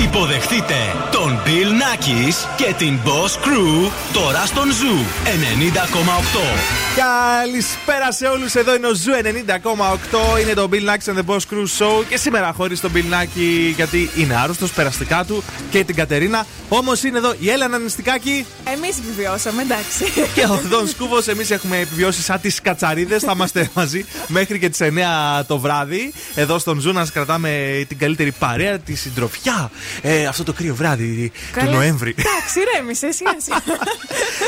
Υποδεχτείτε τον Bill Nackis και την Boss Crew τώρα στον Zoo 90,8. Καλησπέρα σε όλους. Εδώ είναι ο Zoo 90,8. Είναι το Bill Nackis and the Boss Crew Show. Και σήμερα χωρίς τον Bill Nackis γιατί είναι άρρωστος, περαστικά του και την Κατερίνα. Όμως είναι εδώ η Έλενα Νηστικάκη. Εμείς επιβιώσαμε, εντάξει. Και ο Δον Σκούβος. Εμείς έχουμε επιβιώσει σαν τις κατσαρίδες. Θα είμαστε μαζί μέχρι και τις 9 το βράδυ. Εδώ στον Zoo να κρατάμε την καλύτερη παρέα, τη συντροφιά ε, αυτό το κρύο βράδυ του Νοέμβρη. Εντάξει, ρέμισε, σιγά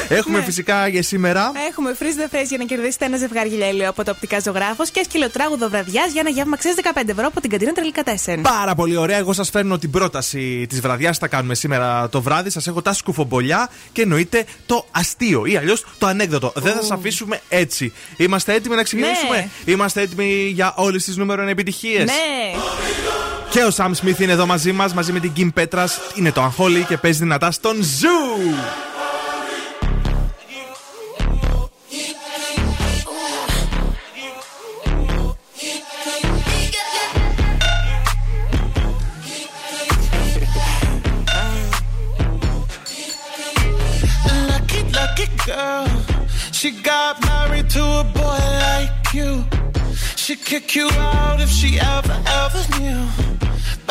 Έχουμε ναι. φυσικά για σήμερα. Έχουμε freeze the face για να κερδίσετε ένα ζευγάρι γυαλέλιο από το οπτικά ζωγράφος και σκυλοτράγουδο βραδιάς για ένα γεύμα ξέρει 15 ευρώ από την καντίνα Τρελικά 4. Πάρα πολύ ωραία. Εγώ σας φέρνω την πρόταση της βραδιάς. Θα κάνουμε σήμερα το βράδυ. Σας έχω τα σκουφομπολιά και εννοείται το αστείο ή αλλιώς το ανέκδοτο. Δεν θα σας αφήσουμε έτσι. Είμαστε έτοιμοι να ξεκινήσουμε; Ναι. Είμαστε έτοιμοι για όλες τις νούμερο επιτυχίες; Ναι. Και ο Σαμ Σμιθ είναι εδώ μαζί μας, μαζί με την Κιμ Πέτρας. Είναι το Unholy και παίζει δυνατά στον Ζου. girl. She got married to a boy like you. She'd kick you out if she ever, ever knew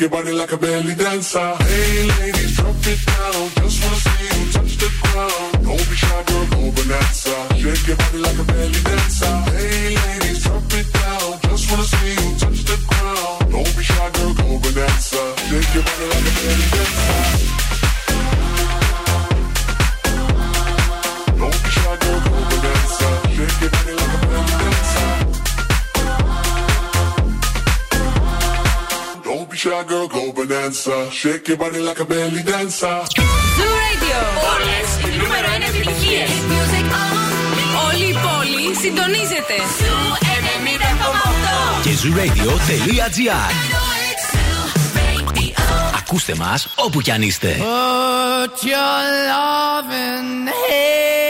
your body like a belly go bonanza. Shake your body like a belly dancer. Zoo Radio. Όλες οι νούμερο 1 επιτυχίες. Όλη η πόλη συντονίζεται. Zoo 90,8. Και zooradio.gr Ακούστε μας όπου κι αν είστε. Put your loving hand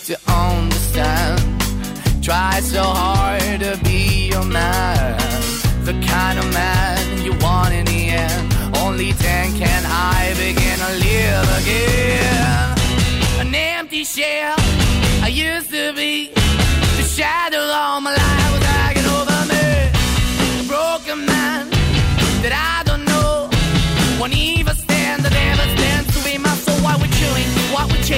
Try so hard to be your man, the kind of man you want in the end. Only then can I begin to live again. An empty shell I used to be, the shadow all my life was hanging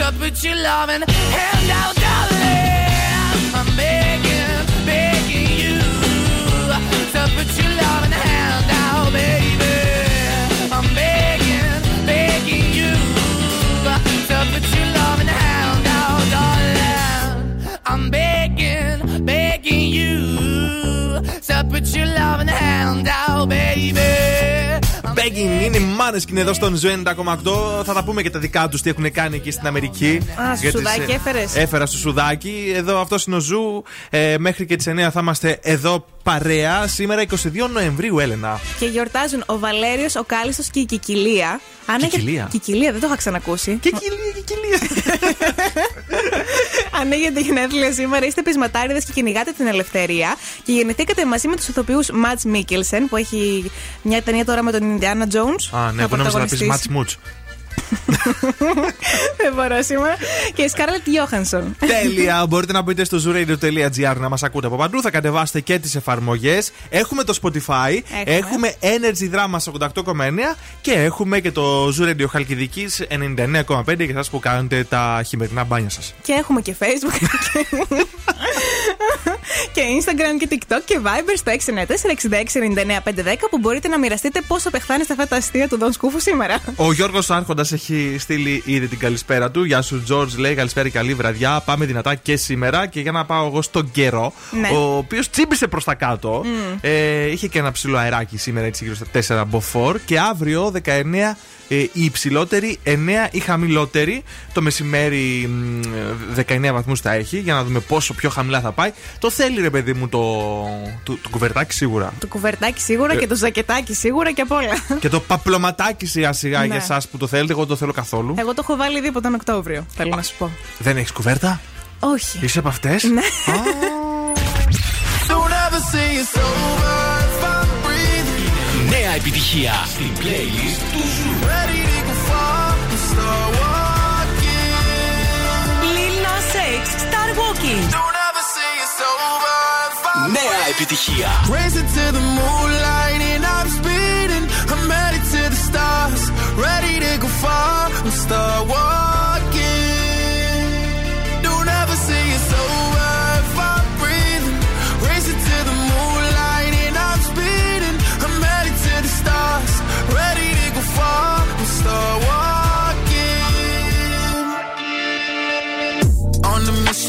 To put your loving hand out, darling. Είναι οι μάνες και είναι εδώ στον Ζου 90,8. Θα τα πούμε και τα δικά τους τι έχουν κάνει εκεί στην Αμερική. Α, Για τις, σουδάκι ε, έφερες. Έφερα στο σουδάκι. Εδώ αυτός είναι ο Ζου. Ε, μέχρι και τις 9 θα είμαστε εδώ παρέα. Σήμερα 22 Νοεμβρίου, Έλενα. Και γιορτάζουν ο Βαλέριος, ο Κάλιστος και η Κικιλία. Αν έχετε- Κικιλία. Κικιλία, δεν το είχα ξανακούσει. Κικιλία, κικιλία. Αν έχετε γενέθλια σήμερα, είστε πεισματάριδες και κυνηγάτε την ελευθερία. Και γεννηθήκατε μαζί με τους ηθοποιούς Μαντς Μίκελσεν, που έχει μια ταινία τώρα με τον Ινδιάνα Jones. Α, ναι, που νόμιζα να πει Μάτς Μούτς. Δεν μπορώ σήμερα. Και η Σκάρλετ Γιώχανσον. Τέλεια. Μπορείτε να μπείτε στο zooradio.gr να μας ακούτε από παντού. Θα κατεβάσετε και τις εφαρμογές. Έχουμε το Spotify. Έχουμε, Energy Drama 88,9 και έχουμε και το Zoo Radio Χαλκιδικής 99,5 για εσάς που κάνετε τα χειμερινά μπάνια σας. Και έχουμε και Facebook. και Instagram και TikTok και Viber στο 694-6699-510 που μπορείτε να μοιραστείτε πόσο πεχθάνεστε αυτά τα αστεία του Δον Σκούφου σήμερα. Ο Γιώργος Άρχοντα έχει στείλει ήδη την καλησπέρα του. Γεια σου, George. Λέει καλησπέρα και καλή βραδιά. Πάμε δυνατά και σήμερα. Και για να πάω εγώ στον καιρό, Ναι. ο οποίος τσίμπησε προς τα κάτω. Μμ. Ε, είχε και ένα ψηλό αεράκι σήμερα, έτσι γύρω στα 4 μποφόρ. Και αύριο 19 ε, η υψηλότερη, 9 η χαμηλότερη. Το μεσημέρι μ, 19 βαθμούς θα έχει, για να δούμε πόσο πιο χαμηλά θα πάει. Το θέλει, ρε παιδί μου, το, το, το κουβερτάκι σίγουρα. Το κουβερτάκι σίγουρα Ε. και το ζακετάκι σίγουρα και απ' όλα. Και το παπλωματάκι σιγά σιγά Ναι. για εσάς που το θέλετε, εγώ δεν το θέλω καθόλου. Εγώ το έχω βάλει ήδη από τον Οκτώβριο, θέλω να σου πω. Δεν έχεις κουβέρτα; Όχι. Είσαι από αυτές; Ναι. Don't ever say it's over if I'm breathing. Νέα επιτυχία στην playlist του Ζου. Ready to go far and start walking. Lil Nas X, Start Walking. Don't ever say it's over if I'm Νέα επιτυχία. Racing to the moonlight and I'm speeding. I'm headed to the stars, ready to go far and start walking.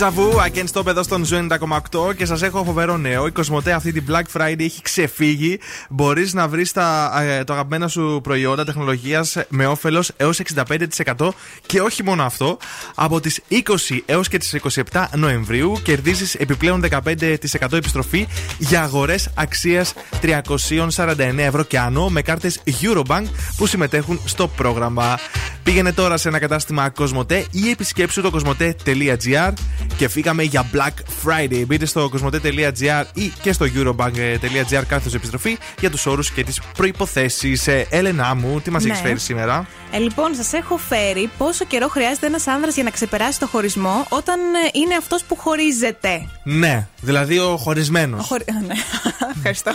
Deja Vu, I can't stop εδώ στον Zoo 90,8 και σας έχω φοβερό νέο. Η Κοσμοτέ αυτή την Black Friday έχει ξεφύγει. Μπορείς να βρεις τα αγαπημένα σου προϊόντα τεχνολογίας με όφελος έως 65% και όχι μόνο αυτό. Από τις 20 έως και τις 27 Νοεμβρίου κερδίζεις επιπλέον 15% επιστροφή για αγορές αξίας 349 ευρώ και άνω με κάρτες Eurobank που συμμετέχουν στο πρόγραμμα. Πήγαινε τώρα σε ένα κατάστημα Κοσμοτέ ή επισκέψου το κοσμοτέ.gr και φύγαμε για Black Friday. Μπείτε στο κοσμοτέ.gr ή και στο eurobank.gr κάθετος επιστροφή για τους όρους και τις προποθέσει. Ε, Έλενά μου, τι μας Ναι. έχει φέρει σήμερα; Ε, λοιπόν, σας έχω φέρει πόσο καιρό χρειάζεται ένας άνδρας για να ξεπεράσει το χωρισμό όταν ε, είναι αυτός που χωρίζεται. Ναι, δηλαδή ο χωρισμένος. Ο χωρι- Α, ναι. Ευχαριστώ.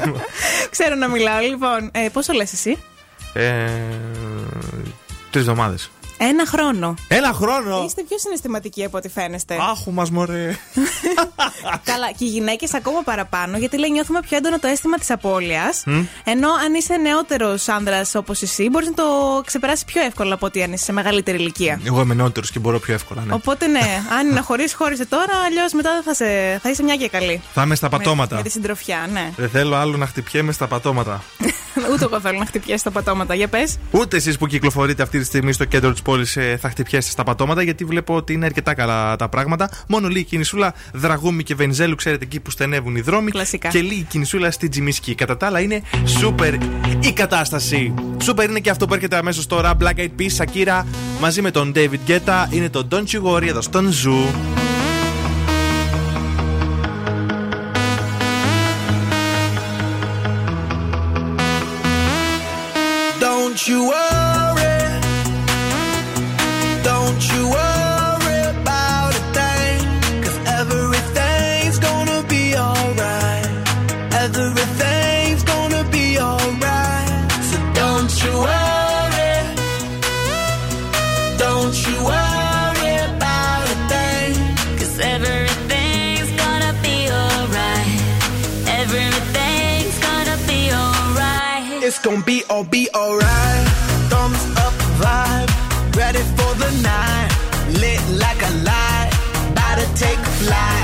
Ξέρω να μιλάω. Λοιπόν, ε, πόσο λες εσύ, Ε, Τρεις εβδομάδες. Ένα χρόνο. Ένα χρόνο! Είστε πιο συναισθηματικοί από ό,τι φαίνεστε. Άχου μας, μωρέ. Καλά, και οι γυναίκες ακόμα παραπάνω, γιατί λέει νιώθουμε πιο έντονο το αίσθημα της απώλειας. Μμ. Ενώ αν είσαι νεότερος άνδρας όπως εσύ, μπορείς να το ξεπεράσεις πιο εύκολα από ότι αν είσαι σε μεγαλύτερη ηλικία. Εγώ είμαι νεότερος και μπορώ πιο εύκολα, ναι. Οπότε ναι, αν είναι να χωρίσει, χώρισε τώρα, αλλιώς μετά δεν θα, σε, θα είσαι μια και καλή. Θα είμαι στα πατώματα. Με, με τη συντροφιά, ναι. Δεν θέλω άλλο να χτυπιέμαι στα πατώματα. Ούτε εγώ θέλω να χτυπιέσαι στα πατώματα. Για πες. Ούτε εσείς που κυκλοφορείτε αυτή τη στιγμή στο κέντρο της πόλης θα χτυπιέστε στα πατώματα, γιατί βλέπω ότι είναι αρκετά καλά τα πράγματα. Μόνο λίγη κινησούλα Δραγούμη και Βενιζέλου, ξέρετε εκεί που στενεύουν οι δρόμοι. Κλασικά. Και λίγη κινησούλα στη Τσιμισκή. Κατά τα άλλα είναι σούπερ η κατάσταση. Σούπερ είναι και αυτό που έρχεται αμέσως τώρα. Black Eyed Peas, Shakira μαζί με τον David Guetta. Είναι το Don't You Worry εδώ στον Zoo. Gonna be all be alright. Thumbs up vibe, ready for the night. Lit like a light, about to take flight.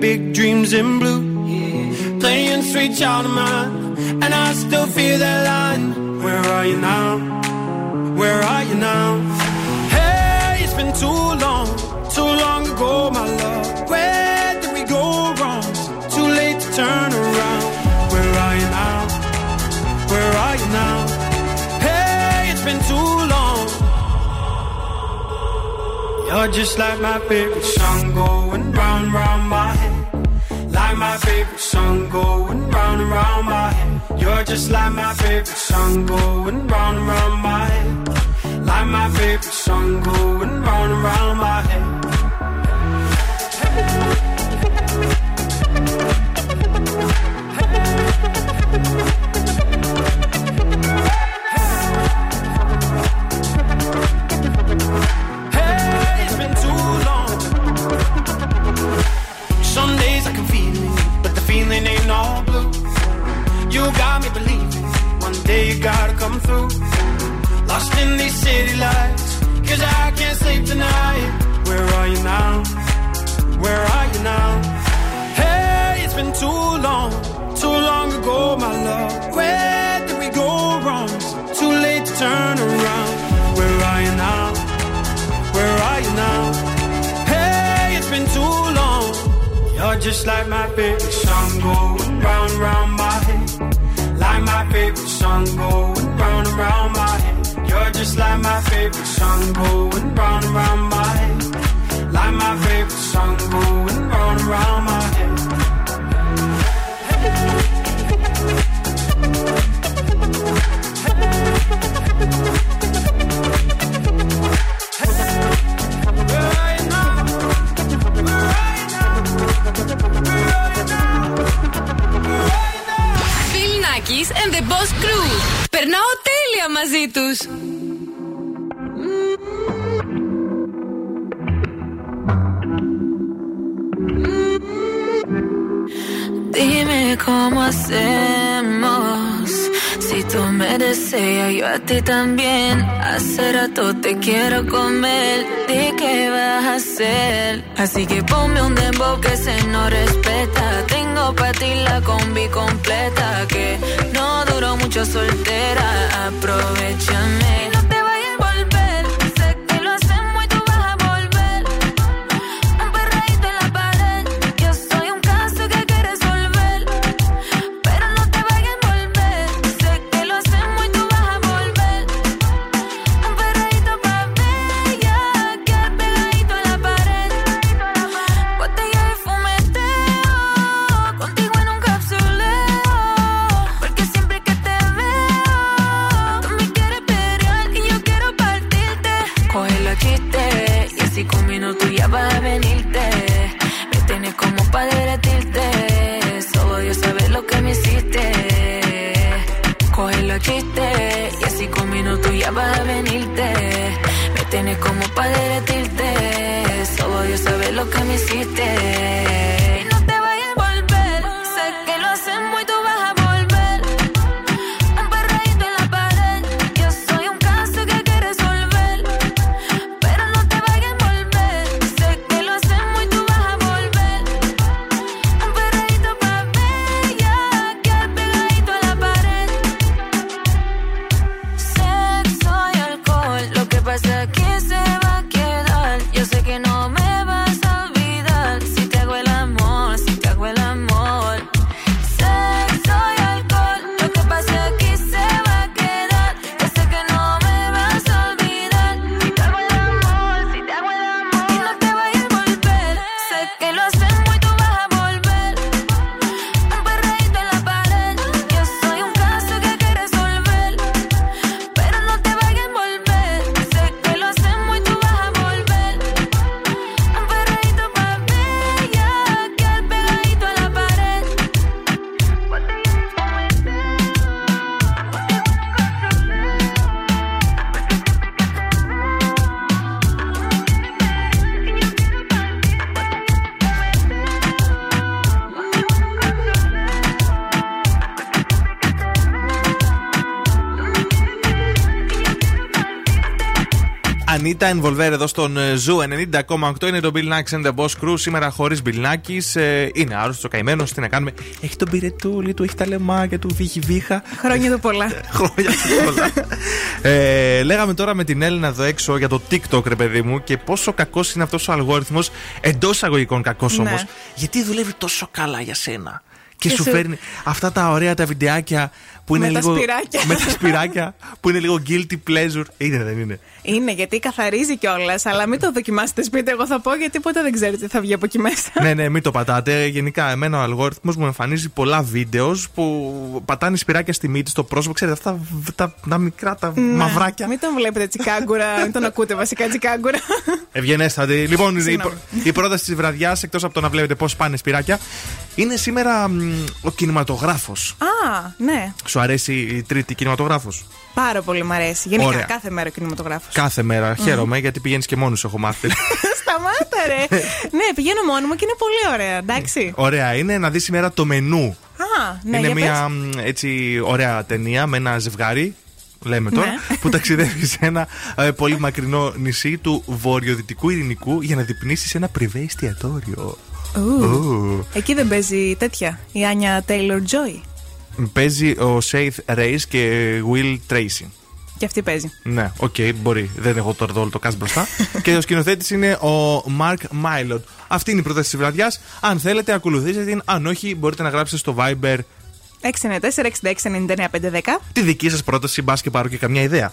big dreams in blue. Yeah. Playing sweet child of mine, and I still feel that line. Where are you now? Where are you now? Hey, it's been too long, too long ago, my love. Where did we go wrong? Too late to turn around. Where are you now? Where are you now? Hey, it's been too long. You're just like my favorite yo sé que no me Anitta Envolver εδώ στον ε, Zoo 90,8 είναι το Bill Nakis and the Boss Crew. Σήμερα χωρίς Bill Nakis. Ε, είναι άρρωστος, καημένος. Τι να κάνουμε. Έχει τον πυρετούλι του, έχει τα λαιμάκια του, βήχει βήχα. Χρόνια του πολλά. Χρόνια του πολλά. ε, λέγαμε τώρα με την Έλενα εδώ έξω για το TikTok, ρε παιδί μου, και πόσο κακός είναι αυτός ο αλγόριθμος. Εντός εισαγωγικών κακός Ναι. όμως. Γιατί δουλεύει τόσο καλά για σένα. Και, Και σου σου- φέρνει αυτά τα ωραία τα βιντεάκια που είναι Με τα λίγο. σπυράκια. με τα σπυράκια που είναι λίγο guilty pleasure. Είναι, δεν είναι; Είναι γιατί καθαρίζει κιόλας, αλλά μην το δοκιμάσετε σπίτι. Εγώ θα πω γιατί ποτέ δεν ξέρετε τι θα βγει από εκεί μέσα. ναι, ναι, μην το πατάτε. Γενικά, εμένα ο αλγόριθμος μου εμφανίζει πολλά βίντεος που πατάνε σπυράκια στη μύτη, στο πρόσωπο. Ξέρετε, αυτά τα, τα μικρά, τα Ναι. μαυράκια. Μην τον βλέπετε τσικάγκουρα, μην τον ακούτε βασικά τσικάγκουρα. Ευγενέστατη. Λοιπόν, η, Συγγνώμη. η πρόταση της βραδιάς, εκτός από το να βλέπετε πώς πάνε σπυράκια, είναι σήμερα μ, ο κινηματογράφος. Α, ναι. Σου αρέσει η τρίτη κινηματογράφος; Πάρα πολύ μ' αρέσει. Γενικά Ωραία. κάθε μέρα ο κινηματογράφος. Κάθε μέρα. Χαίρομαι γιατί πηγαίνεις και μόνος, έχω μάθει. Σταμάτα, ρε. ναι, πηγαίνω μόνο μου και είναι πολύ ωραία, εντάξει. Ωραία, είναι να δεις σήμερα το μενού. Α, ναι, είναι για μια πες. μ, έτσι ωραία ταινία με ένα ζευγάρι. Λέμε τώρα, Ναι. που ταξιδεύει σε ένα ε, πολύ μακρινό νησί του βορειοδυτικού ειρηνικού για να δειπνήσει σε ένα πριβέ εστιατόριο. Ου. Ου. Εκεί δεν παίζει τέτοια. Η Anya Taylor-Joy. Παίζει ο Seth Reiss και Will Tracy. Και αυτή παίζει. Ναι, οκ, μπορεί. Δεν έχω τώρα το όλο το cast μπροστά. και ο σκηνοθέτης είναι ο Mark Mylod. Αυτή είναι η πρόταση της βραδιάς. Αν θέλετε, ακολουθήστε την. Αν όχι, μπορείτε να γράψετε στο Viber 694-6699-510. τη δική σας πρόταση, μπας και πάρω και καμιά ιδέα.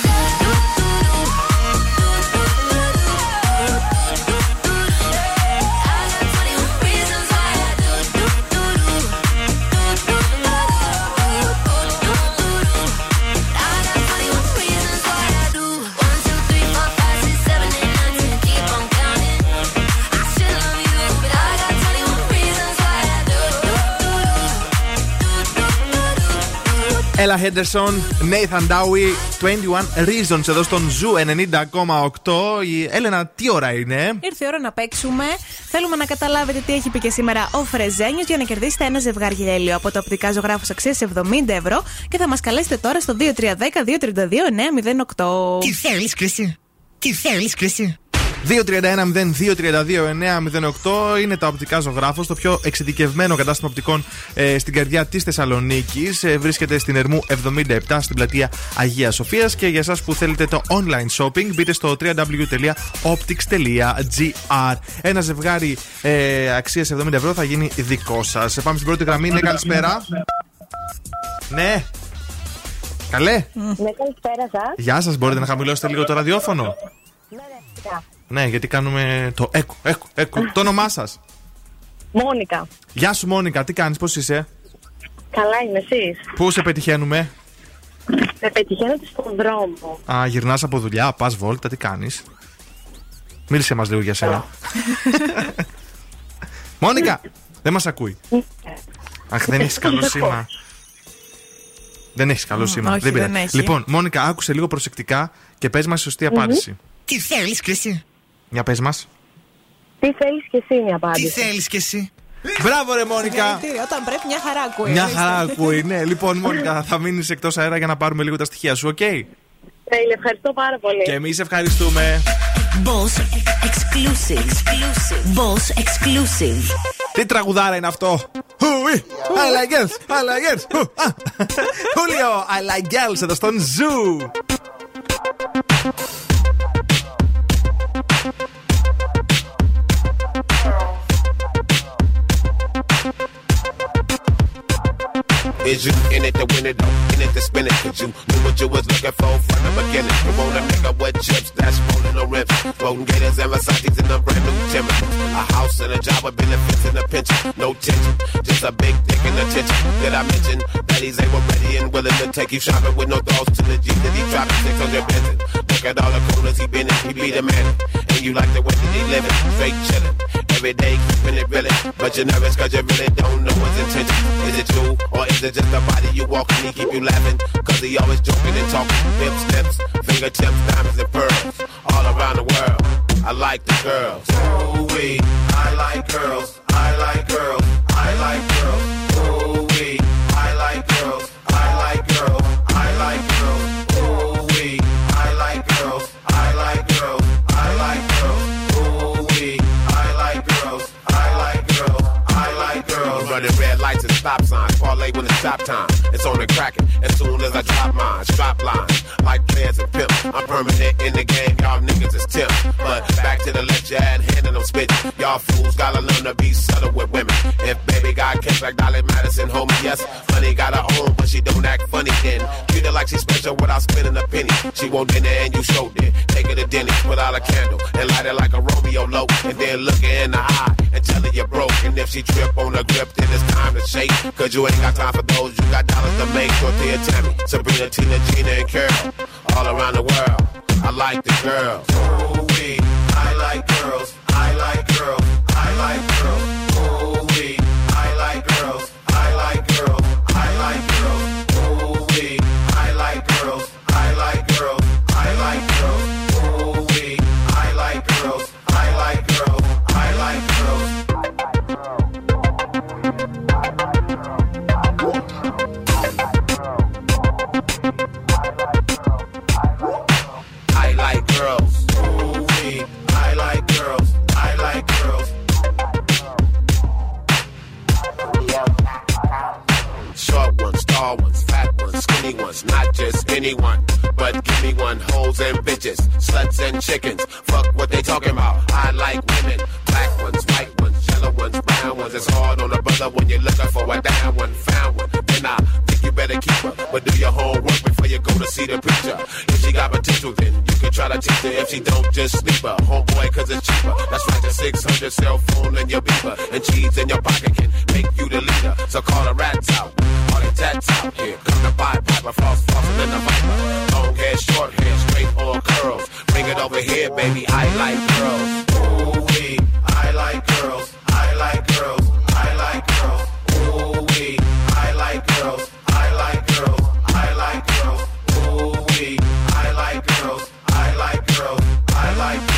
Ella Henderson, Nathan Dawe, 21 Reasons εδώ στον Zoo 90,8. Η Έλενα, τι ώρα είναι; Ήρθε η ώρα να παίξουμε. Θέλουμε να καταλάβετε τι έχει πει και σήμερα ο Φρεζένιος για να κερδίσετε ένα ζευγάρι γυαλιά από το Οπτικά Ζωγράφος αξίας 70 ευρώ και θα μας καλέσετε τώρα στο 2310-232-908. Τι θέλεις κι εσύ. Τι θέλεις κι εσύ. 231-0232-908 είναι τα Οπτικά Ζωγράφος, το πιο εξειδικευμένο κατάστημα οπτικών ε, στην καρδιά της Θεσσαλονίκης. Ε, βρίσκεται στην Ερμού 77 στην πλατεία Αγίας Σοφίας. Και για εσάς που θέλετε το online shopping, μπείτε στο www.optics.gr. Ένα ζευγάρι ε, αξίας 70 ευρώ θα γίνει δικό σας. Πάμε στην πρώτη γραμμή. Ναι, καλησπέρα. Ναι. Καλέ. Ναι, καλησπέρα σας. Γεια σας, μπορείτε να χαμηλώσετε λίγο το ραδιόφωνο. Ναι, ναι, φυσικά. Ναι, γιατί κάνουμε το έκο, έκο, έκο. το όνομά σας. Μόνικα. Γεια σου, Μόνικα, τι κάνεις, πώς είσαι; Καλά είμαι εσείς; Πού σε πετυχαίνουμε; Με πετυχαίνετε στον δρόμο. Α, γυρνάς από δουλειά, πας βόλτα, τι κάνεις; Μίλησε μας λίγο για σένα. Μόνικα, δεν μας ακούει. Αχ, δεν έχεις καλό σήμα. Δεν έχεις καλό σήμα. όχι, πειράζει. δεν έχει. Λοιπόν, Μόνικα, άκουσε λίγο προσεκτικά και πες μας σωστή απάντηση. Τι θέλεις, Κρυσί. Για πες μας. Τι θέλεις και εσύ είναι η απάντηση. Τι θέλεις κι εσύ. Μπράβο, ρε Μόνικα. Συγχαρητήρια. Όταν πρέπει, μια χαρά ακούει. Μια ορίστε. χαρά ακούει, ναι. Λοιπόν, Μόνικα, θα μείνεις εκτός αέρα για να πάρουμε λίγο τα στοιχεία σου, οκ; Τέλεια, ευχαριστώ πάρα πολύ. Και εμείς ευχαριστούμε. Boss exclusive. exclusive. Boss exclusive. Τι τραγουδάρα είναι αυτό; Χουι, I like girls, I like girls. Χου, α. Julio, I like girls εδώ στον Zoo. Is you in it to win it, though? In it to spin it? Cause you knew what you was looking for from the beginning. You want a nigga with chips that's rolling no rips. Floating gators and Versace's in a brand new Timber. A house and a job with benefits and a pension. No tension, just a big dick and attention. Did I mention that he's able, ready, and willing to take you shopping with no thoughts to the G that he dropping 600 Benson. Look at all the coolers he been in, he be the man. And you like the way that he living, straight chillin'. Every day keeping it real, but you're nervous cause you really don't know his intention. Is it you or is it just the body you walking? He keep you laughing cause he always joking and talking. Lips, lips, fingertips, diamonds and pearls. All around the world, I like the girls. Ooh wee, I like girls. I like girls. I like girls. Ooh wee, I like girls. I like girls. I like girls. Running red lights and stop signs. Parlay when it's stop time. It's on the cracking as soon as I drop mine. Strap lines like players and pimps. I'm permanent in the game. Y'all niggas is tip. But back to the ledge and handing them spit. Y'all fools gotta learn to be subtle with women. If baby got kids like Dolly Madison, homie, yes. Honey got her own, but she don't act funny then. Treat her like she's special without spending a penny. She want dinner and you showed it. Take her to dinner, put out a candle and light it like a Romeo low. And then look her in the eye and tell her you're broke. And if she trip on the grip, it's time to shake. Cause you ain't got time for those, you got dollars to make. Dorothea Tammy, Sabrina, Tina, Gina, and Carol. All around the world, I like the girls. Ooh I like girls. I like girls. I like girls. Girls. I like girls. I like girls. Short ones, tall ones, fat ones, skinny ones, not just anyone. But give me one, hoes and bitches, sluts and chickens. Fuck what they talking about. I like women, black ones, white ones, dollar ones, ones. It's hard on a brother when you're looking for a down one, found one. Then I think you better keep her, but do your homework before you go to see the preacher. If she got potential, then you can try to teach her. If she don't, just sleep her. Homeboy, cause it's cheaper. That's right, the 600 cell phone and your beeper. And cheese in your pocket can make you the leader. So call the rats out. call it that out here. Come to buy piper, floss, false, and a viper. Long hair, short hair, straight or curls. Bring it over here, baby. I like girls. Ooh, wee, I like girls like girls. I like girls. Ooh wee. I like girls. I like girls. I like girls. Ooh wee. I like girls. I like girls. I like.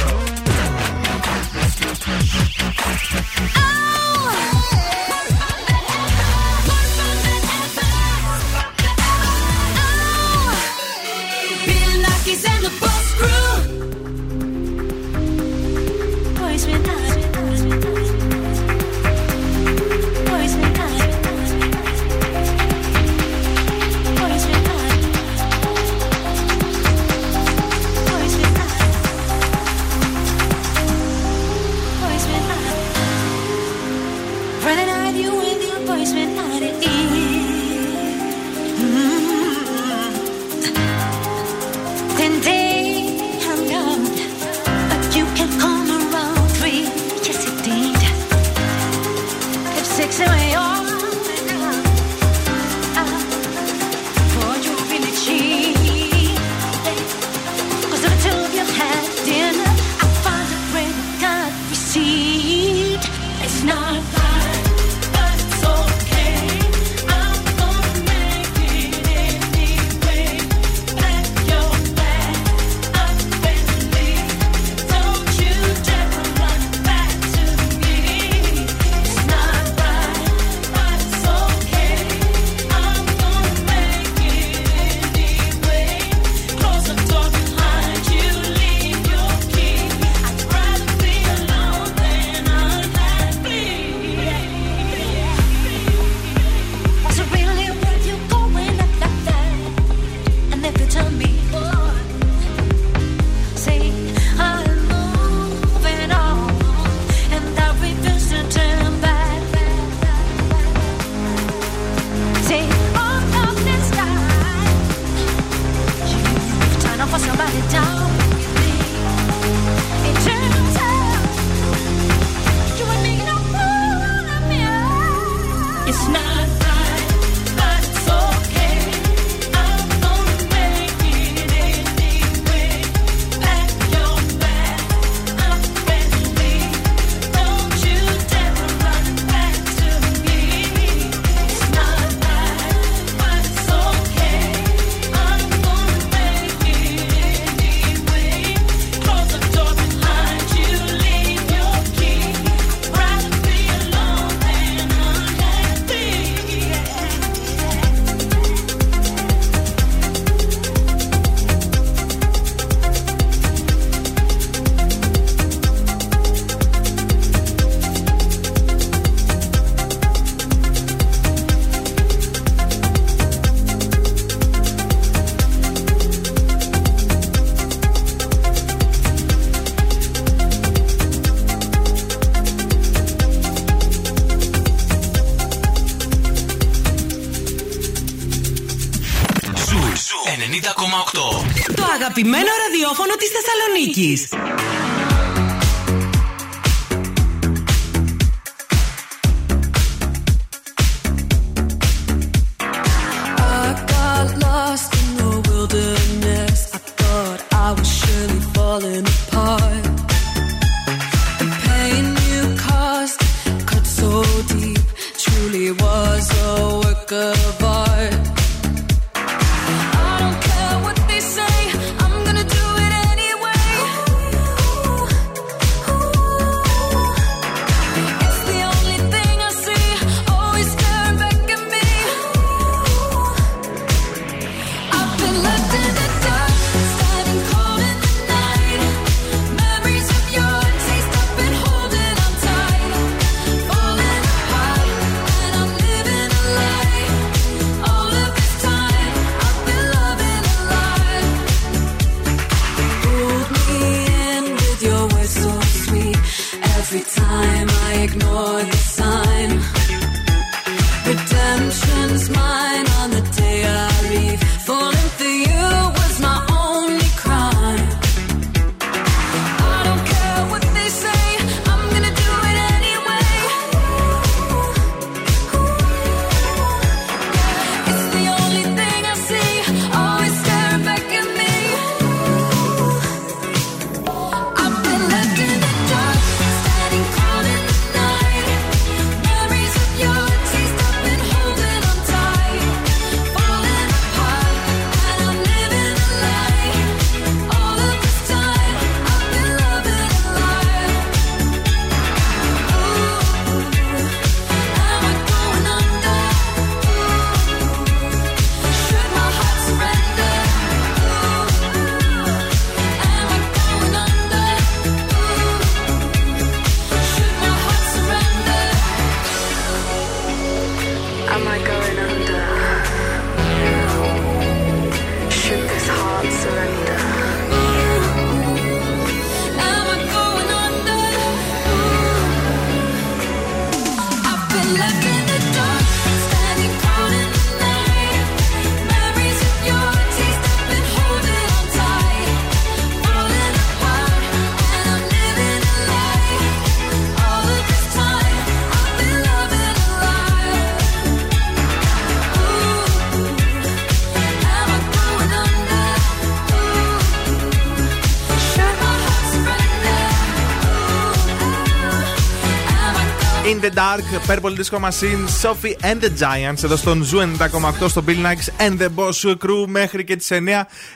Dark, Purple Disco Machine, Sophie and the Giants εδώ στον Zoo 90,8 στο Bill Nikes and the Boss Crew μέχρι και τις 9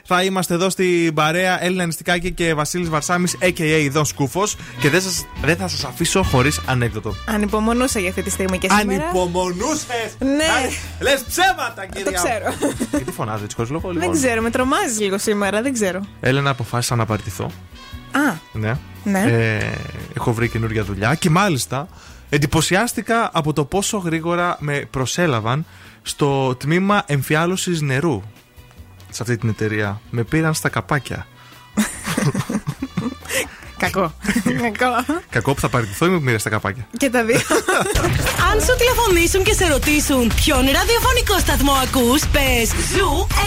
θα είμαστε εδώ στην παρέα Έλληνα Νηστικάκη και Βασίλης Βαρσάμι, a.k.a. Ιδόν Σκούφος και δεν, σας, δεν θα σας αφήσω χωρίς ανέκδοτο. Ανυπομονούσα για αυτή τη στιγμή και σήμερα. Ανυπομονούσες! Ναι. Λες ψέματα, κυρία. Το ξέρω. Γιατί φωνάζεις έτσι χωρίς λόγο, Δεν λοιπόν. ξέρω, με τρομάζεις λίγο σήμερα, δεν ξέρω. Έλενα, αποφάσισα να παραιτηθώ. Α, Ναι. Ναι. Ε, έχω βρει καινούργια δουλειά και μάλιστα εντυπωσιάστηκα από το πόσο γρήγορα με προσέλαβαν στο τμήμα εμφιάλωσης νερού σε αυτή την εταιρεία. Με πήραν στα καπάκια. κακό. κακό. Κακό που θα παραιτηθώ ή με πήρες στα καπάκια. Και τα δύο. Αν σου τηλεφωνήσουν και σε ρωτήσουν ποιον ραδιοφωνικό σταθμό ακούς, πες Zoo 90,8.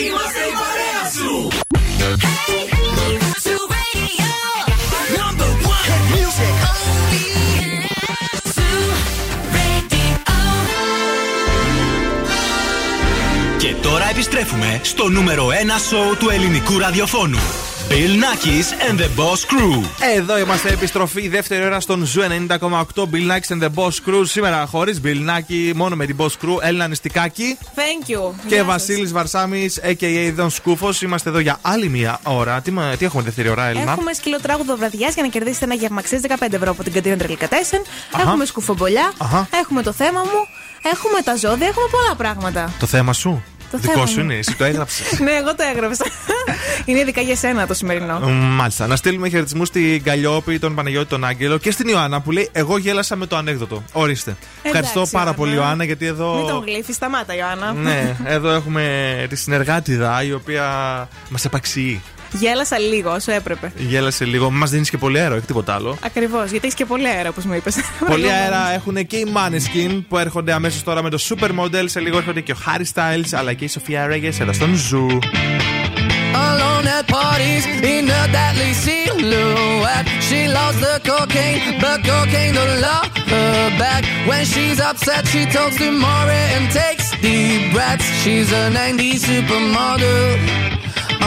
Είμαστε η παρέα σου. Και τώρα επιστρέφουμε στο νούμερο 1 σόου του ελληνικού ραδιοφώνου. Bill Nakis and the Boss Crew. Εδώ είμαστε επιστροφή, η δεύτερη ώρα στον Zoo 90,8 Bill Nakis and the Boss Crew. Σήμερα χωρίς Bill Nakis, μόνο με την Boss Crew, Έλενα Νηστικάκη Thank you. και Γεια σας. Βασίλης Βαρσάμι, a.k.a. Δον Σκούφος. Είμαστε εδώ για άλλη μία ώρα. Τι, μα- τι έχουμε δεύτερη ώρα, Έλληνα; Έχουμε σκυλοτράγουδο βραδιάς για να κερδίσετε ένα γευμαξέ 15 ευρώ από την καντίνα Τρελικατέσεν. Αχα. Έχουμε σκουφομπολιά. Αχα. Έχουμε το θέμα μου. Έχουμε τα ζώδια. Έχουμε πολλά πράγματα. Το θέμα σου. Το Δικό θέμα σου μου. είναι, εσύ το έγραψες. ναι, εγώ το έγραψα. Είναι ειδικά για σένα το σημερινό. Μάλιστα. Να στείλουμε χαιρετισμού στην Καλλιόπη, τον Παναγιώτη, τον Άγγελο και στην Ιωάννα που λέει: Εγώ γέλασα με το ανέκδοτο. Ορίστε. Ευχαριστώ πάρα Ιωάννα. πολύ, Ιωάννα, γιατί εδώ. Μην τον γλύφεις, σταμάτα, Ιωάννα. Ναι, εδώ έχουμε τη συνεργάτιδα η οποία μας απαξιεί. Γέλασα λίγο όσο έπρεπε. Γέλασε λίγο. Μας δίνεις και πολύ αέρα, όχι τίποτα άλλο. Ακριβώς, γιατί έχεις και πολύ αέρα, όπως μου είπες. Πολύ αέρα έχουν και οι Maneskin που έρχονται αμέσως τώρα με το Supermodel. Σε λίγο έρχονται και ο Harry Styles αλλά και η Sofía Reyes εδώ στον Zoo. Alone at parties in a deadly silhouette. She loves the cocaine, but cocaine don't love her back. When she's upset, she talks to Maury and takes deep breaths. She's a 90s supermodel.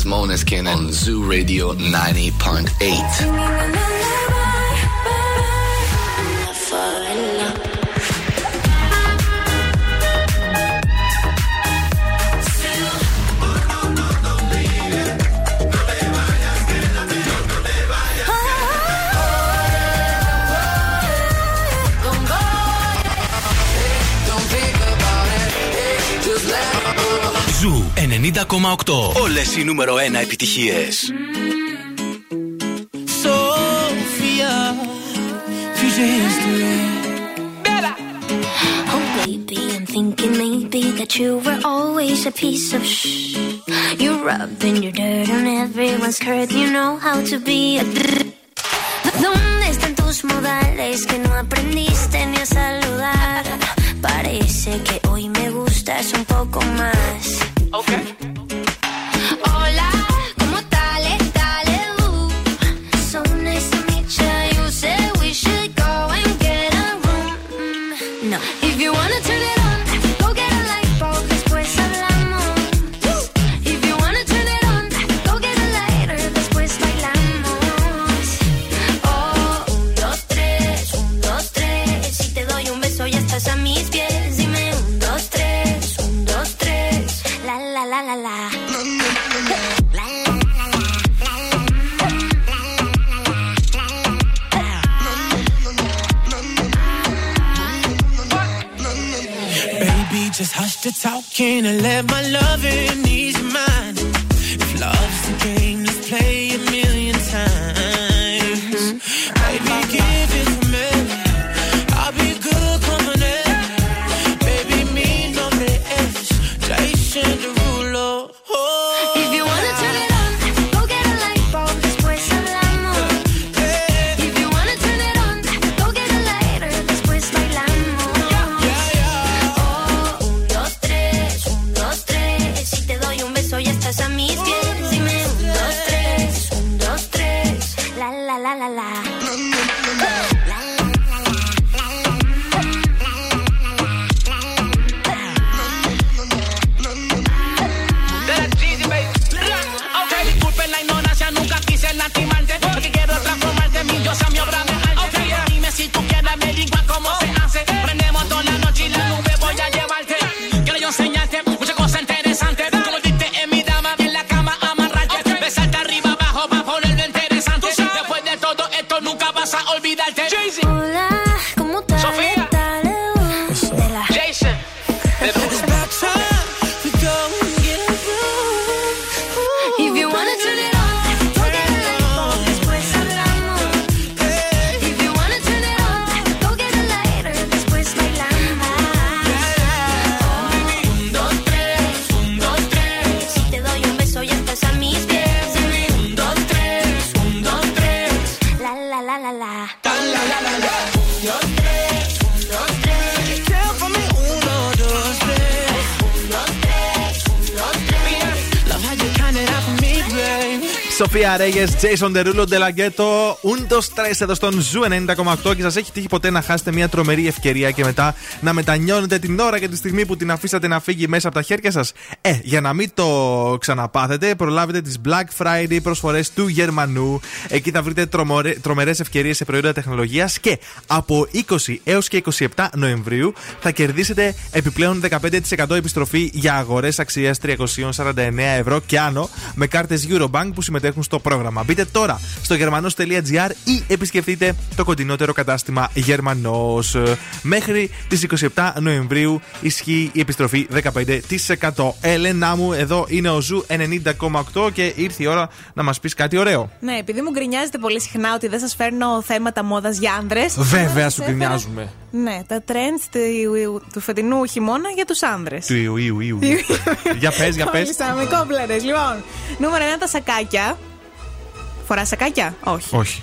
Is Moneskin on Zoo Radio 90.8. 90,8. Όλες οι νούμερο 1 επιτυχίες. Sophia, future history. Oh, baby, I'm thinking maybe that you were always a piece of shh. You're rubbing your dirt on everyone's skirt. You know how to be a. ¿Dónde están tus modales que no aprendiste ni a saludar? Parece que hoy me gustas un poco más. Okay. Sofía Reyes, Jason Derulo, De La Ghetto, Un Dos 3 εδώ στον Zoo 90,8 και σας έχει τύχει ποτέ να χάσετε μια τρομερή ευκαιρία και μετά να μετανιώνετε την ώρα και τη στιγμή που την αφήσατε να φύγει μέσα από τα χέρια σας. Ε, για να μην το ξαναπάθετε, προλάβετε τις Black Friday προσφορές του Γερμανού. Εκεί θα βρείτε τρομερές ευκαιρίες σε προϊόντα τεχνολογίας και από 20 έως και 27 Νοεμβρίου θα κερδίσετε επιπλέον 15% επιστροφή για αγορές αξίας 349 ευρώ και άνω με κάρτες Eurobank που συμμετέχουν στο πρόγραμμα. Μπείτε τώρα στο γερμανό.gr ή επισκεφτείτε το κοντινότερο κατάστημα Γερμανός. Μέχρι τις 27 Νοεμβρίου ισχύει η επιστροφή 15%. Έλενα μου, εδώ είναι ο Zoo 90,8 και ήρθε η ώρα να μας πεις κάτι ωραίο. Ναι, επειδή μου γκρινιάζετε πολύ συχνά ότι δεν σας φέρνω θέματα μόδας για άνδρες. Βέβαια, σου γκρινιάζουμε. Ναι, τα trends του, του φετινού χειμώνα για τους άνδρες. Του Ιου, Ιου, Ιου. για πες, για πες. με κόμπλερες. Λοιπόν, νούμερο 1 τα σακάκια. Φορά σακάκια, όχι. Όχι.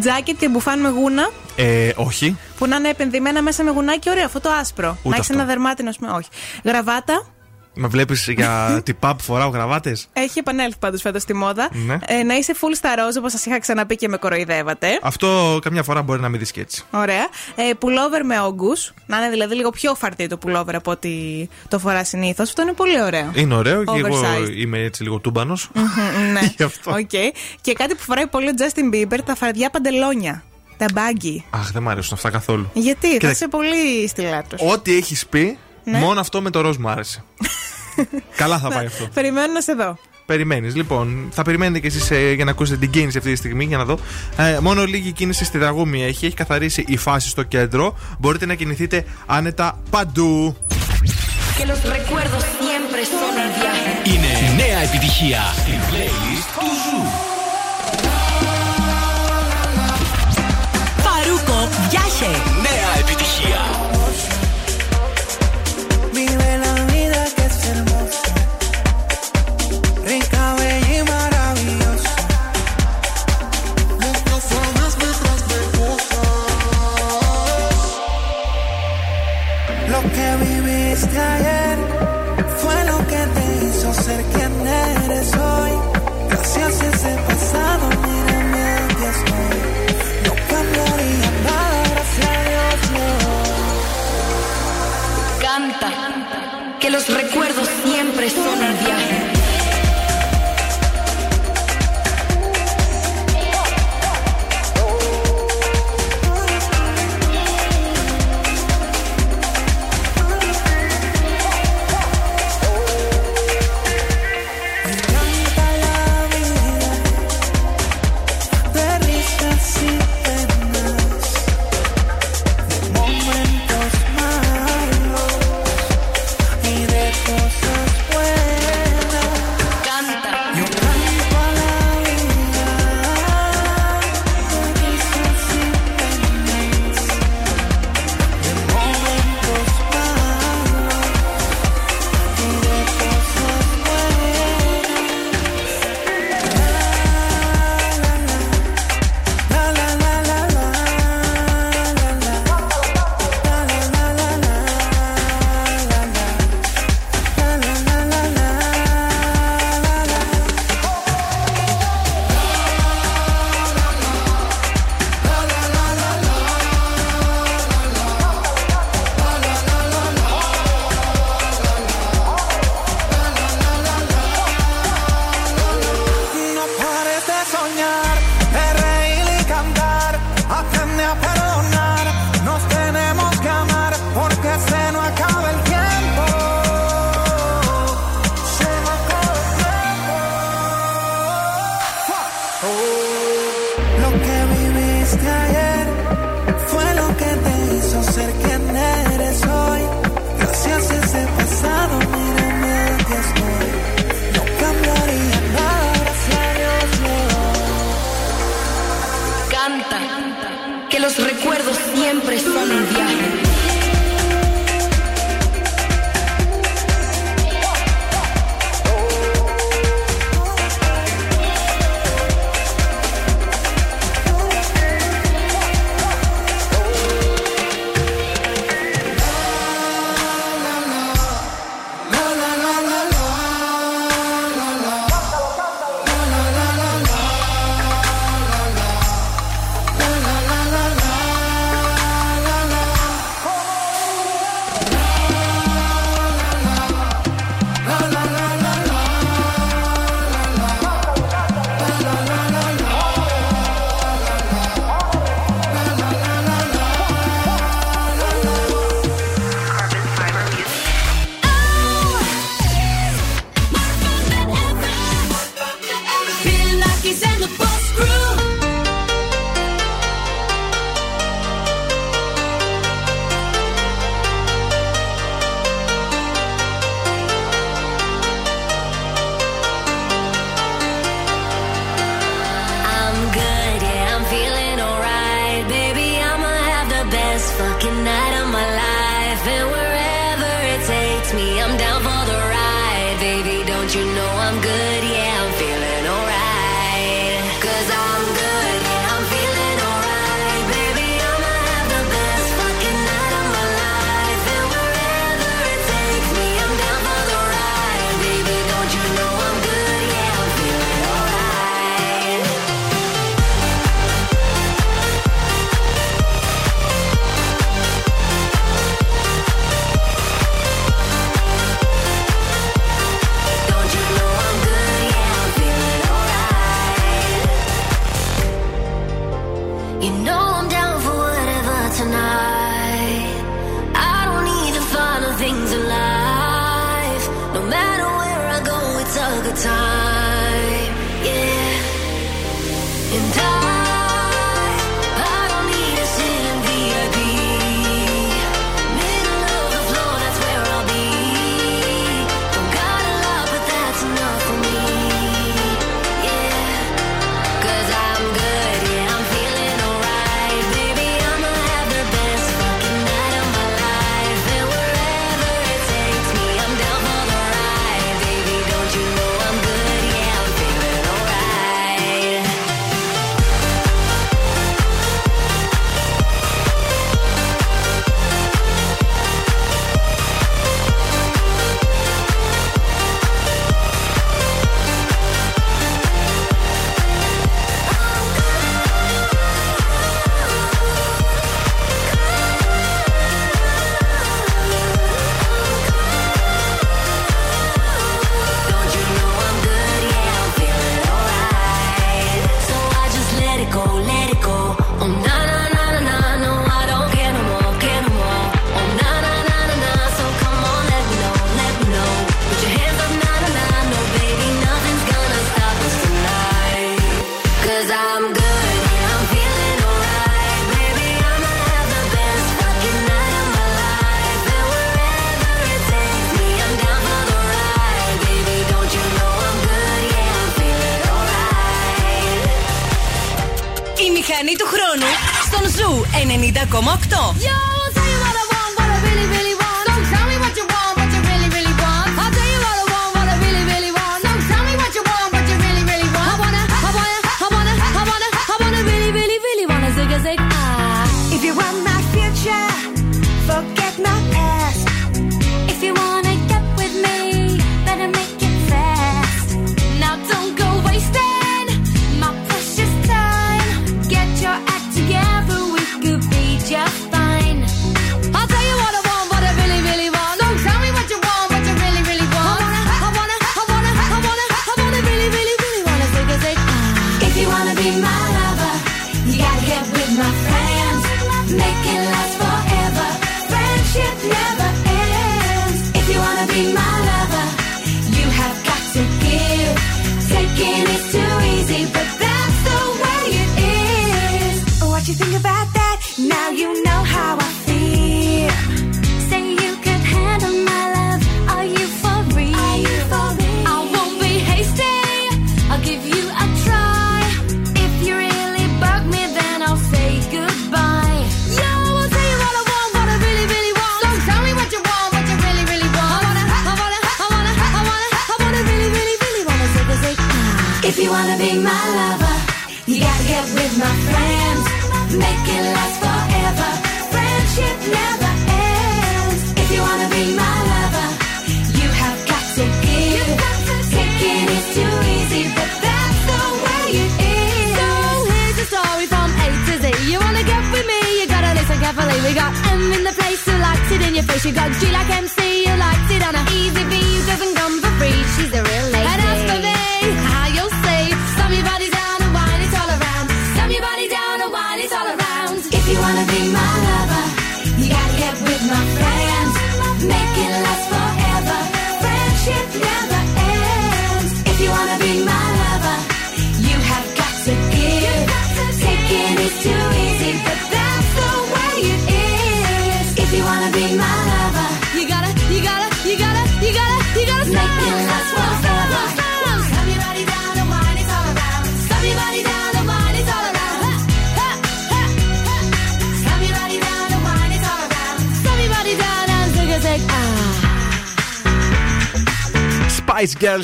Τζάκετ και μπουφάν με γούνα; Ε, όχι. Που να είναι επενδυμένα μέσα με γουνάκι, ωραίο, αυτό το άσπρο. να έχεις αυτό. ένα δερμάτινο, ας πούμε, όχι. Γραβάτα; Με βλέπεις για τυπά που φοράω γραβάτες; Έχει επανέλθει πάντως φέτος στη μόδα. Ναι. Ε, να είσαι full στα ροζ, όπως σας είχα ξαναπεί και με κοροϊδεύατε. Αυτό καμιά φορά μπορεί να μην δεις και έτσι. Ωραία. Ε, πουλόβερ με όγκους. Να είναι δηλαδή λίγο πιο φαρδύ το πουλόβερ από ότι το φοράς συνήθως. Αυτό είναι πολύ ωραίο. Είναι ωραίο και εγώ Oversized. είμαι έτσι λίγο τούμπανος. Μμμ, ναι. Γι' αυτό. Οκ. Και κάτι που φοράει πολύ ο Justin Bieber, τα φαρδιά παντελόνια. Τα baggy. Αχ, δεν μ' αρέσουν αυτά καθόλου. Γιατί, Κοίτα, θα είσαι πολύ στυλάτο. Ό,τι έχεις πει, Ναι. μόνο αυτό με το ροζ μου άρεσε. Καλά θα πάει αυτό. Περιμένω να σε δω. Περιμένεις. Λοιπόν, θα περιμένετε κι εσείς για να ακούσετε την κίνηση αυτή τη στιγμή για να δω. Ε, μόνο λίγη κίνηση στη Δραγούμη έχει. Έχει καθαρίσει η φάση στο κέντρο. Μπορείτε να κινηθείτε άνετα παντού. Que los recuerdos siempre son el viaje. Είναι νέα επιτυχία στην playlist του viviste ayer fue lo que te hizo ser quien eres hoy. Gracias a ese pasado, mírame, aquí estoy. No cambiaría nada, gracias a Dios, no. Canta. Que los recuerdos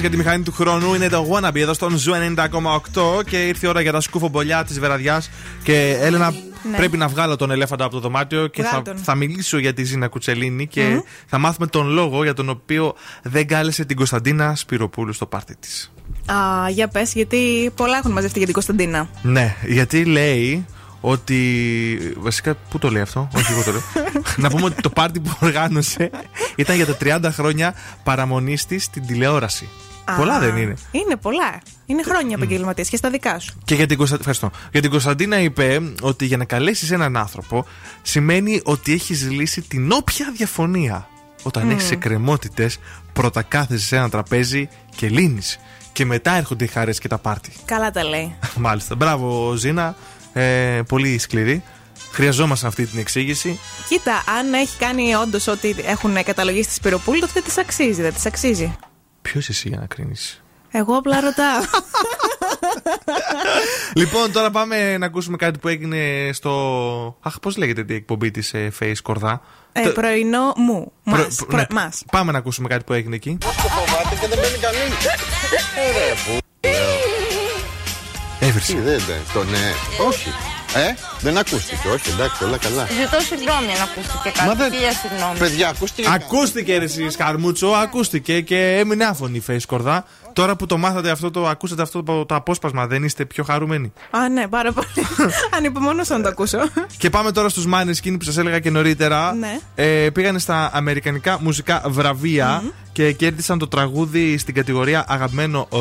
Για τη μηχανή του χρόνου. Είναι το Wannabe εδώ στον Zoo 90,8 και ήρθε η ώρα για τα σκουφομπολιά της βραδιάς. Και Έλενα, ναι. πρέπει να βγάλω τον ελέφαντα από το δωμάτιο και θα, θα, μιλήσω για τη Ζήνα Κουτσελίνη και mm-hmm. θα μάθουμε τον λόγο για τον οποίο δεν κάλεσε την Κωνσταντίνα Σπυροπούλου στο πάρτι της. Α, για πες, γιατί πολλά έχουν μαζευτεί για την Κωνσταντίνα. Ναι, γιατί λέει ότι. Βασικά, πού το λέει αυτό, Όχι, εγώ το λέω. να πούμε ότι το πάρτι που οργάνωσε ήταν για τα 30 χρόνια παραμονής της στην τηλεόραση. Πολλά δεν είναι. Είναι πολλά. Είναι χρόνια επαγγελματία και στα δικά σου. Και για την, Κωνστα... Ευχαριστώ. για την Κωνσταντίνα είπε ότι για να καλέσεις έναν άνθρωπο σημαίνει ότι έχεις λύσει την όποια διαφωνία. Όταν Μμμ. έχεις εκκρεμότητες, πρώτα κάθεσαι σε ένα τραπέζι και λύνεις. Και μετά έρχονται οι χαρές και τα πάρτι. Καλά τα λέει. Μάλιστα. Μπράβο, Ζήνα. Ε, πολύ σκληρή. Χρειαζόμαστε αυτή την εξήγηση. Κοίτα, αν έχει κάνει όντως ό,τι έχουν καταλογίσει της Σπυροπούλη, τότε δεν της αξίζει. Δεν της αξίζει. Ποιος εσύ για να κρίνεις; Εγώ απλά ρωτάω. λοιπόν, τώρα πάμε να ακούσουμε κάτι που έγινε στο. Αχ, πώς λέγεται η εκπομπή της ε, Face Κορδά; ε, Το- πρωινό μου. Προ- Μας. προ- Προ- ναι. μας. Πάμε να ακούσουμε κάτι που έγινε εκεί. Φοβάται και δεν μπαίνει κανεί. Έβρισε. Τι δεν δεν, το ναι. Όχι. Ε, δεν ακούστηκε. Όχι, εντάξει, όλα καλά. Ζητώ συγγνώμη αν ακούστηκε κάτι. Μα δεν- Χίλια συγγνώμη. Παιδιά, ακούστηκε. Ακούστηκε ρε εσύ Σκαρμούτσο, ακούστηκε και έμεινε άφωνη η Face Κορδά. Τώρα που το μάθατε αυτό, το ακούσατε αυτό το, το απόσπασμα, δεν είστε πιο χαρούμενοι; Α, ναι, πάρα πολύ. Ανυπομονούσα να το ακούσω. Και πάμε τώρα στους Maneskin που σας έλεγα και νωρίτερα. Ναι. Ε, πήγανε στα Αμερικανικά μουσικά βραβεία και κέρδισαν το τραγούδι στην κατηγορία αγαπημένο, ο,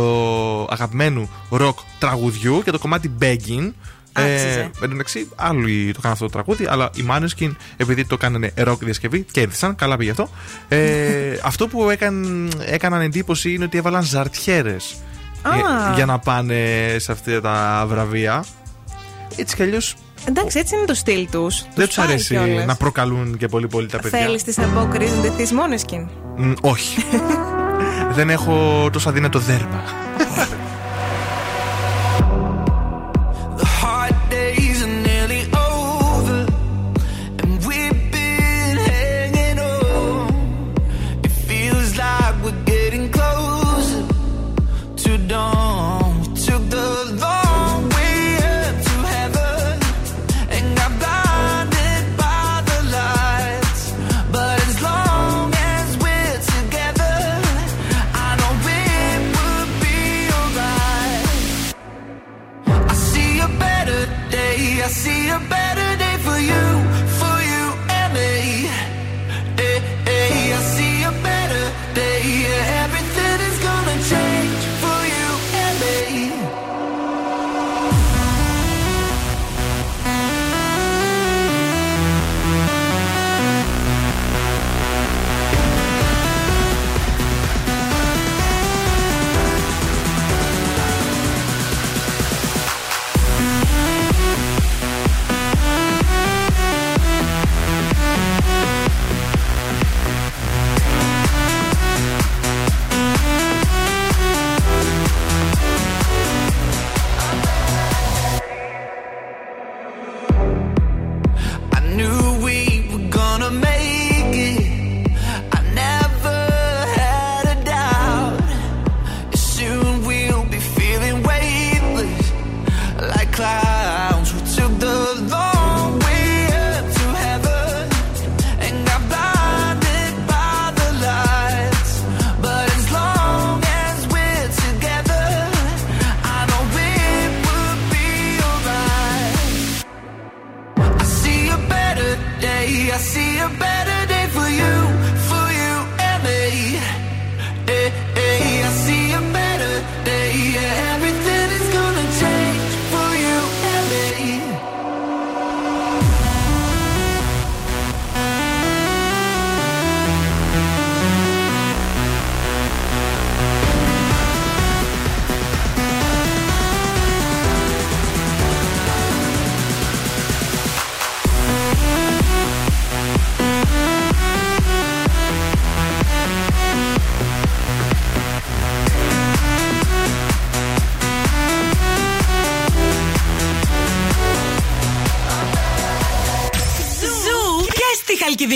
αγαπημένου ροκ τραγουδιού και το κομμάτι Begging. Άξιζε. εν τω μεταξύ, άλλοι το κάνουν αυτό το τραγούδι, αλλά οι Maneskin, επειδή το κάνανε ροκ διασκευή, κέρδισαν. Καλά πήγε αυτό. Ε, αυτό που έκαν, έκαναν εντύπωση είναι ότι έβαλαν ζαρτιέρες Α. για, για να πάνε σε αυτά τα βραβεία. Έτσι κι αλλιώς Εντάξει, έτσι είναι το στυλ τους. δεν τους αρέσει να προκαλούν και πολύ πολύ τα παιδιά. Θέλεις τις απόκριζονται τη Μόνεσκιν. Μ, όχι. Δεν έχω τόσο αδύνατο δέρμα.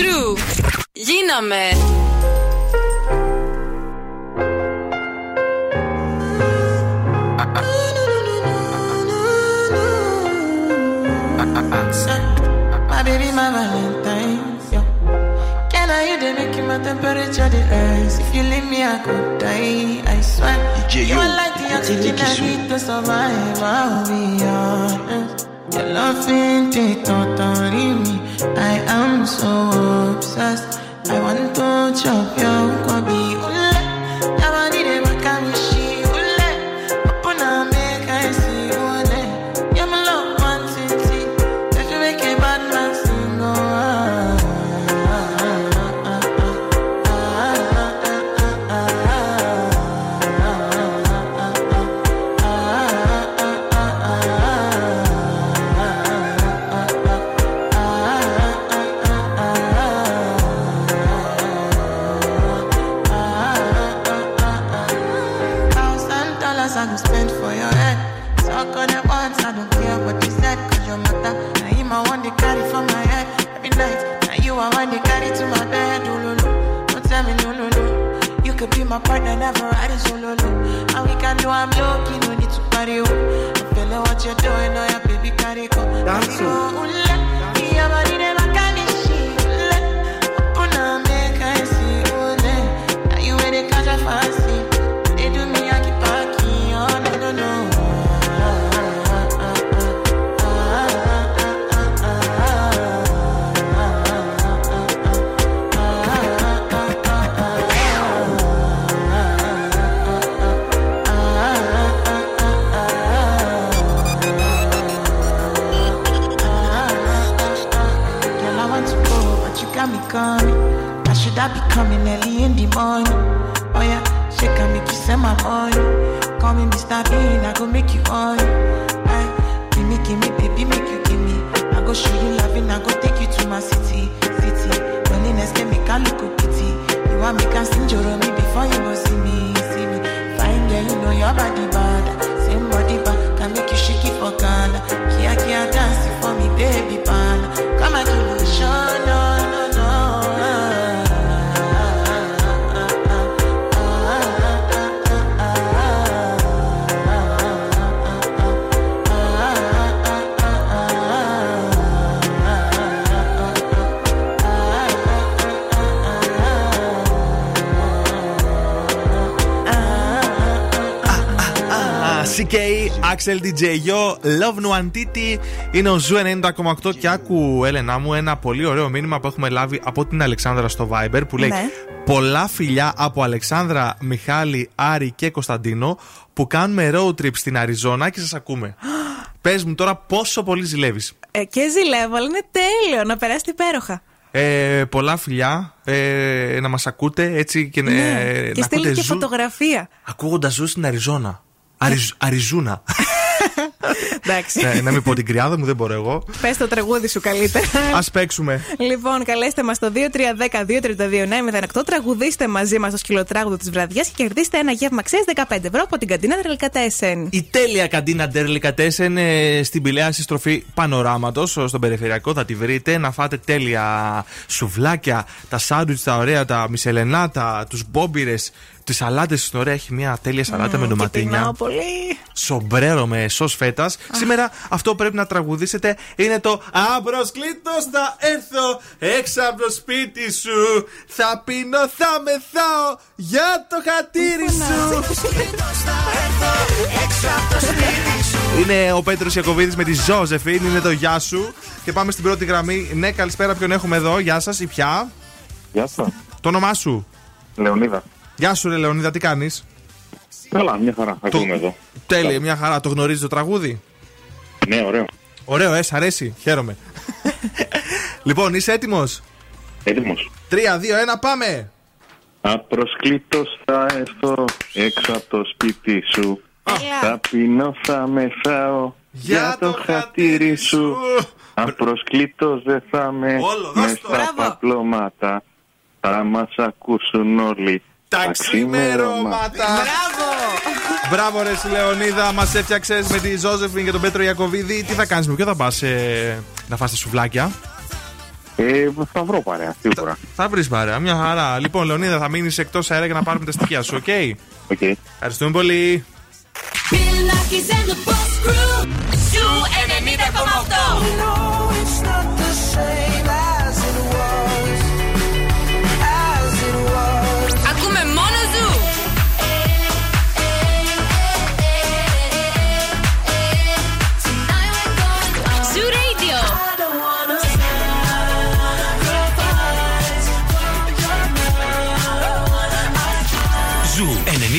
Groove. Γίναμε. My baby, my Valentine. Yo. Can I you they make my temperature the rise? If you leave me, I could die. I swear. DJ, you are like the oxygen I need to survive. I'll be honest. Your loving, they don't me. I am so obsessed. I want to chop your kwabi. Axel DJ Yo, Love Nwantiti είναι ο Zoo 90,8 και άκου, Έλενα μου, ένα πολύ ωραίο μήνυμα που έχουμε λάβει από την Αλεξάνδρα στο Viber που λέει Ναι. Πολλά φιλιά από Αλεξάνδρα, Μιχάλη, Άρη και Κωνσταντίνο που κάνουμε road trip στην Αριζόνα και σας ακούμε. Πες μου τώρα πόσο πολύ ζηλεύεις. Ε, και ζηλεύω, αλλά είναι τέλειο να περάσετε υπέροχα. Ε, πολλά φιλιά, ε, να μας ακούτε έτσι και, Ναι. ε, και να στείλτε ακούτε και Zoo, φωτογραφία. ακούγοντας Zoo στην Αριζόνα. Αριζ, Αριζούνα. Εντάξει. ναι, να μην πω την κρυάδα μου, δεν μπορώ εγώ. Πες το τραγούδι σου καλύτερα. Α παίξουμε. Λοιπόν, καλέστε μας στο 2310-232-908. Τραγουδίστε μαζί μας το σκυλοτράγουδο της βραδιάς και κερδίστε ένα γεύμα αξία 15 ευρώ από την καντίνα Τρελκατέσεν. Η τέλεια καντίνα Ντερλικατέσεν ε, στην πηλαία συστροφή Πανοράματος στον περιφερειακό. Θα τη βρείτε. Να φάτε τέλεια σουβλάκια, τα σάντουιτς, τα ωραία, τα μισελενάτα, τους μπόμπιρες, τι σαλάτε στην ωραία. Έχει μια τέλεια σαλάτα με Πεινάω ντοματίνια. πολύ. Σομπρέρο με σος φέτας. Σήμερα αυτό που πρέπει να τραγουδήσετε είναι το Απροσκλήτως θα έρθω έξω από το σπίτι σου. Θα πίνω, θα μεθάω για το χατήρι σου. Είναι ο Πέτρος Ιακοβίδης με τη Ζώζεφιν, είναι το Γεια σου. Και πάμε στην πρώτη γραμμή. Ναι, καλησπέρα, ποιον έχουμε εδώ. Γεια σας, ή πια. Γεια σας. Το όνομά σου. Λεωνίδα. Γεια σου, ρε Λεωνίδα, τι κάνεις; Καλά, μια χαρά. Ακούμε εδώ. Τέλεια, μια χαρά. Το γνωρίζεις το τραγούδι; Ναι, ωραίο. Ωραίο, ε, σ' αρέσει. Χαίρομαι. λοιπόν, είσαι έτοιμος; Έτοιμος. 3, 2, 1, πάμε. Απροσκλήτως θα έρθω έξω από το σπίτι σου. Θα πίνω, θα μεθάω για το χατήρι σου. Απροσκλήτως δεν θα μες μες στα παπλώματα. Θα μας ακούσουν όλοι Τα ξημερώματα. Μπράβο! Μπράβο, ρε εσύ, Λεωνίδα, μας έφτιαξες με τη Ζώζεφιν και τον Πέτρο Ιακοβίδη. Τι θα κάνεις, με ποιο θα πας να φας τα σουβλάκια; Ε, θα βρω παρέα, σίγουρα. Θα βρεις παρέα, μια χαρά. Λοιπόν, Λεωνίδα, θα μείνεις εκτός αέρα για να πάρουμε τα στοιχεία σου, OK; Okay. Ευχαριστούμε πολύ. Bill Nackis and the Boss Crew. Ζου 90,8.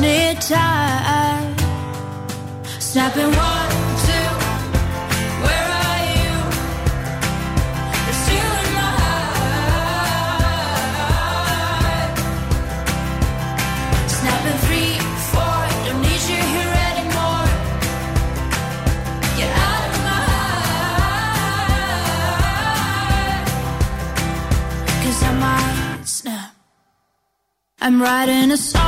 need time. Snapping one, two. Where are you? Snapping three, four. Don't need you here anymore. Get out of my heart. Cause I might snap. I'm writing a song.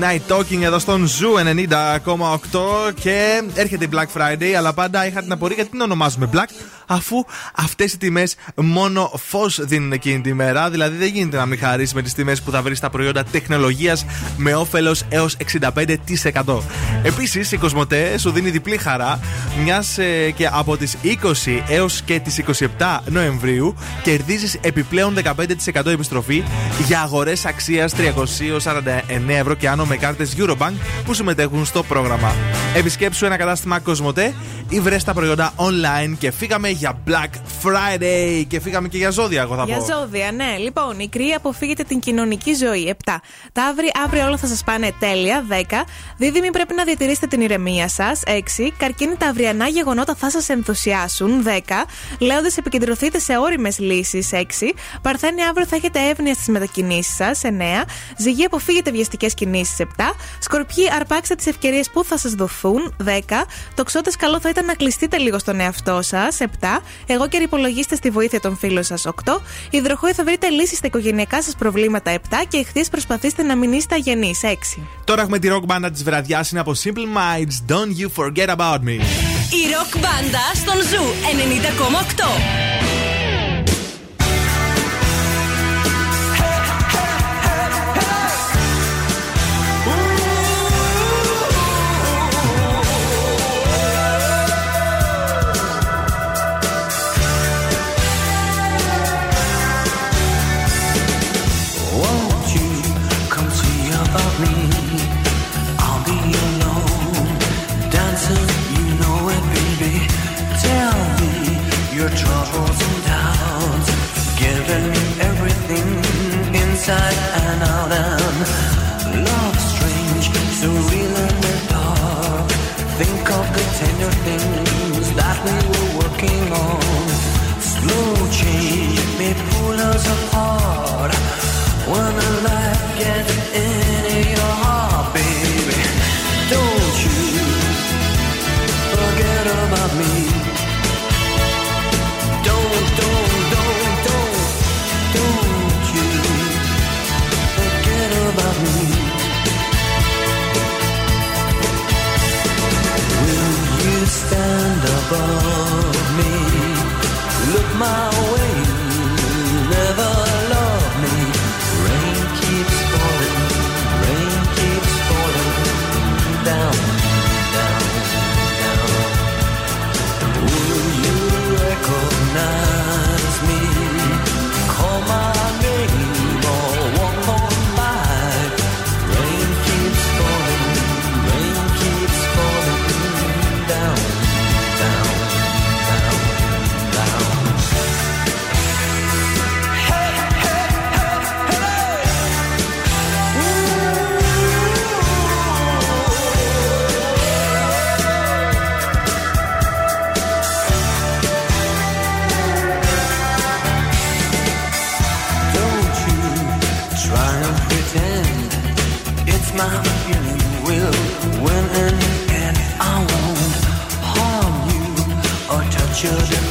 Night Talking εδώ στον Zoo 90,8 και έρχεται η Black Friday, αλλά πάντα είχα την απορία γιατί την ονομάζουμε Black αφού αυτές οι τιμές μόνο φως δίνουν εκείνη τη μέρα. Δηλαδή δεν γίνεται να μην χαρείς με τις τιμές που θα βρεις τα προϊόντα τεχνολογίας με όφελος έως 65%. Επίσης η Cosmote σου δίνει διπλή χαρά, μιας ε, και από τις 20 έως και τις 27 Νοεμβρίου κερδίζεις επιπλέον 15% επιστροφή για αγορές αξίας 349 ευρώ και άνω με κάρτες Eurobank που συμμετέχουν στο πρόγραμμα. Επισκέψου ένα κατάστημα Κοσμοτέ ή βρες τα προϊόντα online και φύγαμε για Black Friday και φύγαμε και για ζώδια, εγώ θα για πω. Για ζώδια, ναι. Λοιπόν, η κρύοι αποφύγετε την κοινωνική ζωή. 7. Ταύρι, αύριο όλα θα σας πάνε τέλεια. 10. Δίδυμοι, πρέπει να διατηρήσετε την ηρεμία σας. 6. Καρκίνη, τα αυριανά γεγονότα θα σας ενθουσιάσουν. 10. Λέοντες, επικεντρωθείτε σε όριμες λύσεις. 6. Παρθένη, αύριο θα έχετε εύνοια στις μετακινήσεις σας. 9. Ζυγή, αποφύγετε βιαστικές κινήσεις. 7. Σκορπιή, αρπάξτε τις ευκαιρίες που θα σας δοθούν. 10. Τοξότες, καλό θα ήταν να κλειστείτε λίγο στον εαυτό σας. 7. Εγώ και υπολογίστε στη βοήθεια των φίλων σας. 8. Υδροχόη, θα βρείτε λύσει στα οικογενειακά σας προβλήματα. 7. Και εχθές προσπαθήστε να μην είστε αγενείς. 6. Τώρα έχουμε τη rock μπάντα της βραδιάς. Είναι από Simple Minds. Don't you forget about me. Η ροκ μπάντα στον Ζου 90,8. Inside and out. And love strange, so real the dark. Think of the tender things that we were working on. Slow change may pull us apart. When the light gets children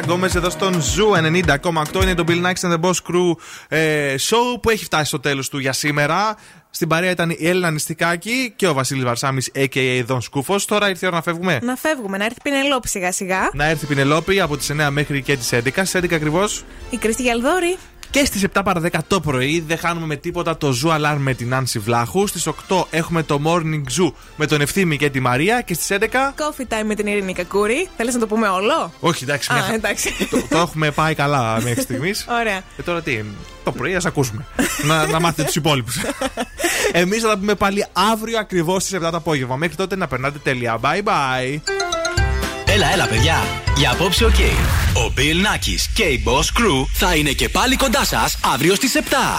Σελένα Γκόμεζ εδώ στον Zoo 90,8. Είναι το Bill Nakis and the Boss Crew ε, Show που έχει φτάσει στο τέλος του για σήμερα. Στην παρέα ήταν η Έλενα Νηστικάκη και ο Βασίλης Βαρσάμι, a.k.a. Δον Σκούφος. Τώρα ήρθε η ώρα να φεύγουμε; Να φεύγουμε, να έρθει η Πηνελόπη σιγά σιγά. Να έρθει η Πηνελόπη από τις 9 μέχρι και τις 11. Στις 11 ακριβώς. Η Κρίστη Γιαλδόρη. Και στις 7 παρα 10 το πρωί δεν χάνουμε με τίποτα το Zoo Alarm με την Άνση Βλάχου. Στις 8 έχουμε το Morning Zoo με τον Ευθύμη και τη Μαρία. Και στις 11. Coffee Time με την Ειρήνη Κακούρη. Θέλεις να το πούμε όλο; Όχι, εντάξει. Μια... Α, εντάξει. το, το, έχουμε πάει καλά μέχρι στιγμής. Ωραία. Και τώρα τι. Το πρωί ας ακούσουμε. να, να μάθετε τους υπόλοιπους. Εμείς θα τα πούμε πάλι αύριο ακριβώς στις 7 το απόγευμα. Μέχρι τότε να περνάτε τέλεια. Bye bye. Έλα, έλα, παιδιά. Για απόψε, ο Okay. Ο Bill Nackis και η Boss Crew θα είναι και πάλι κοντά σας αύριο στις 7.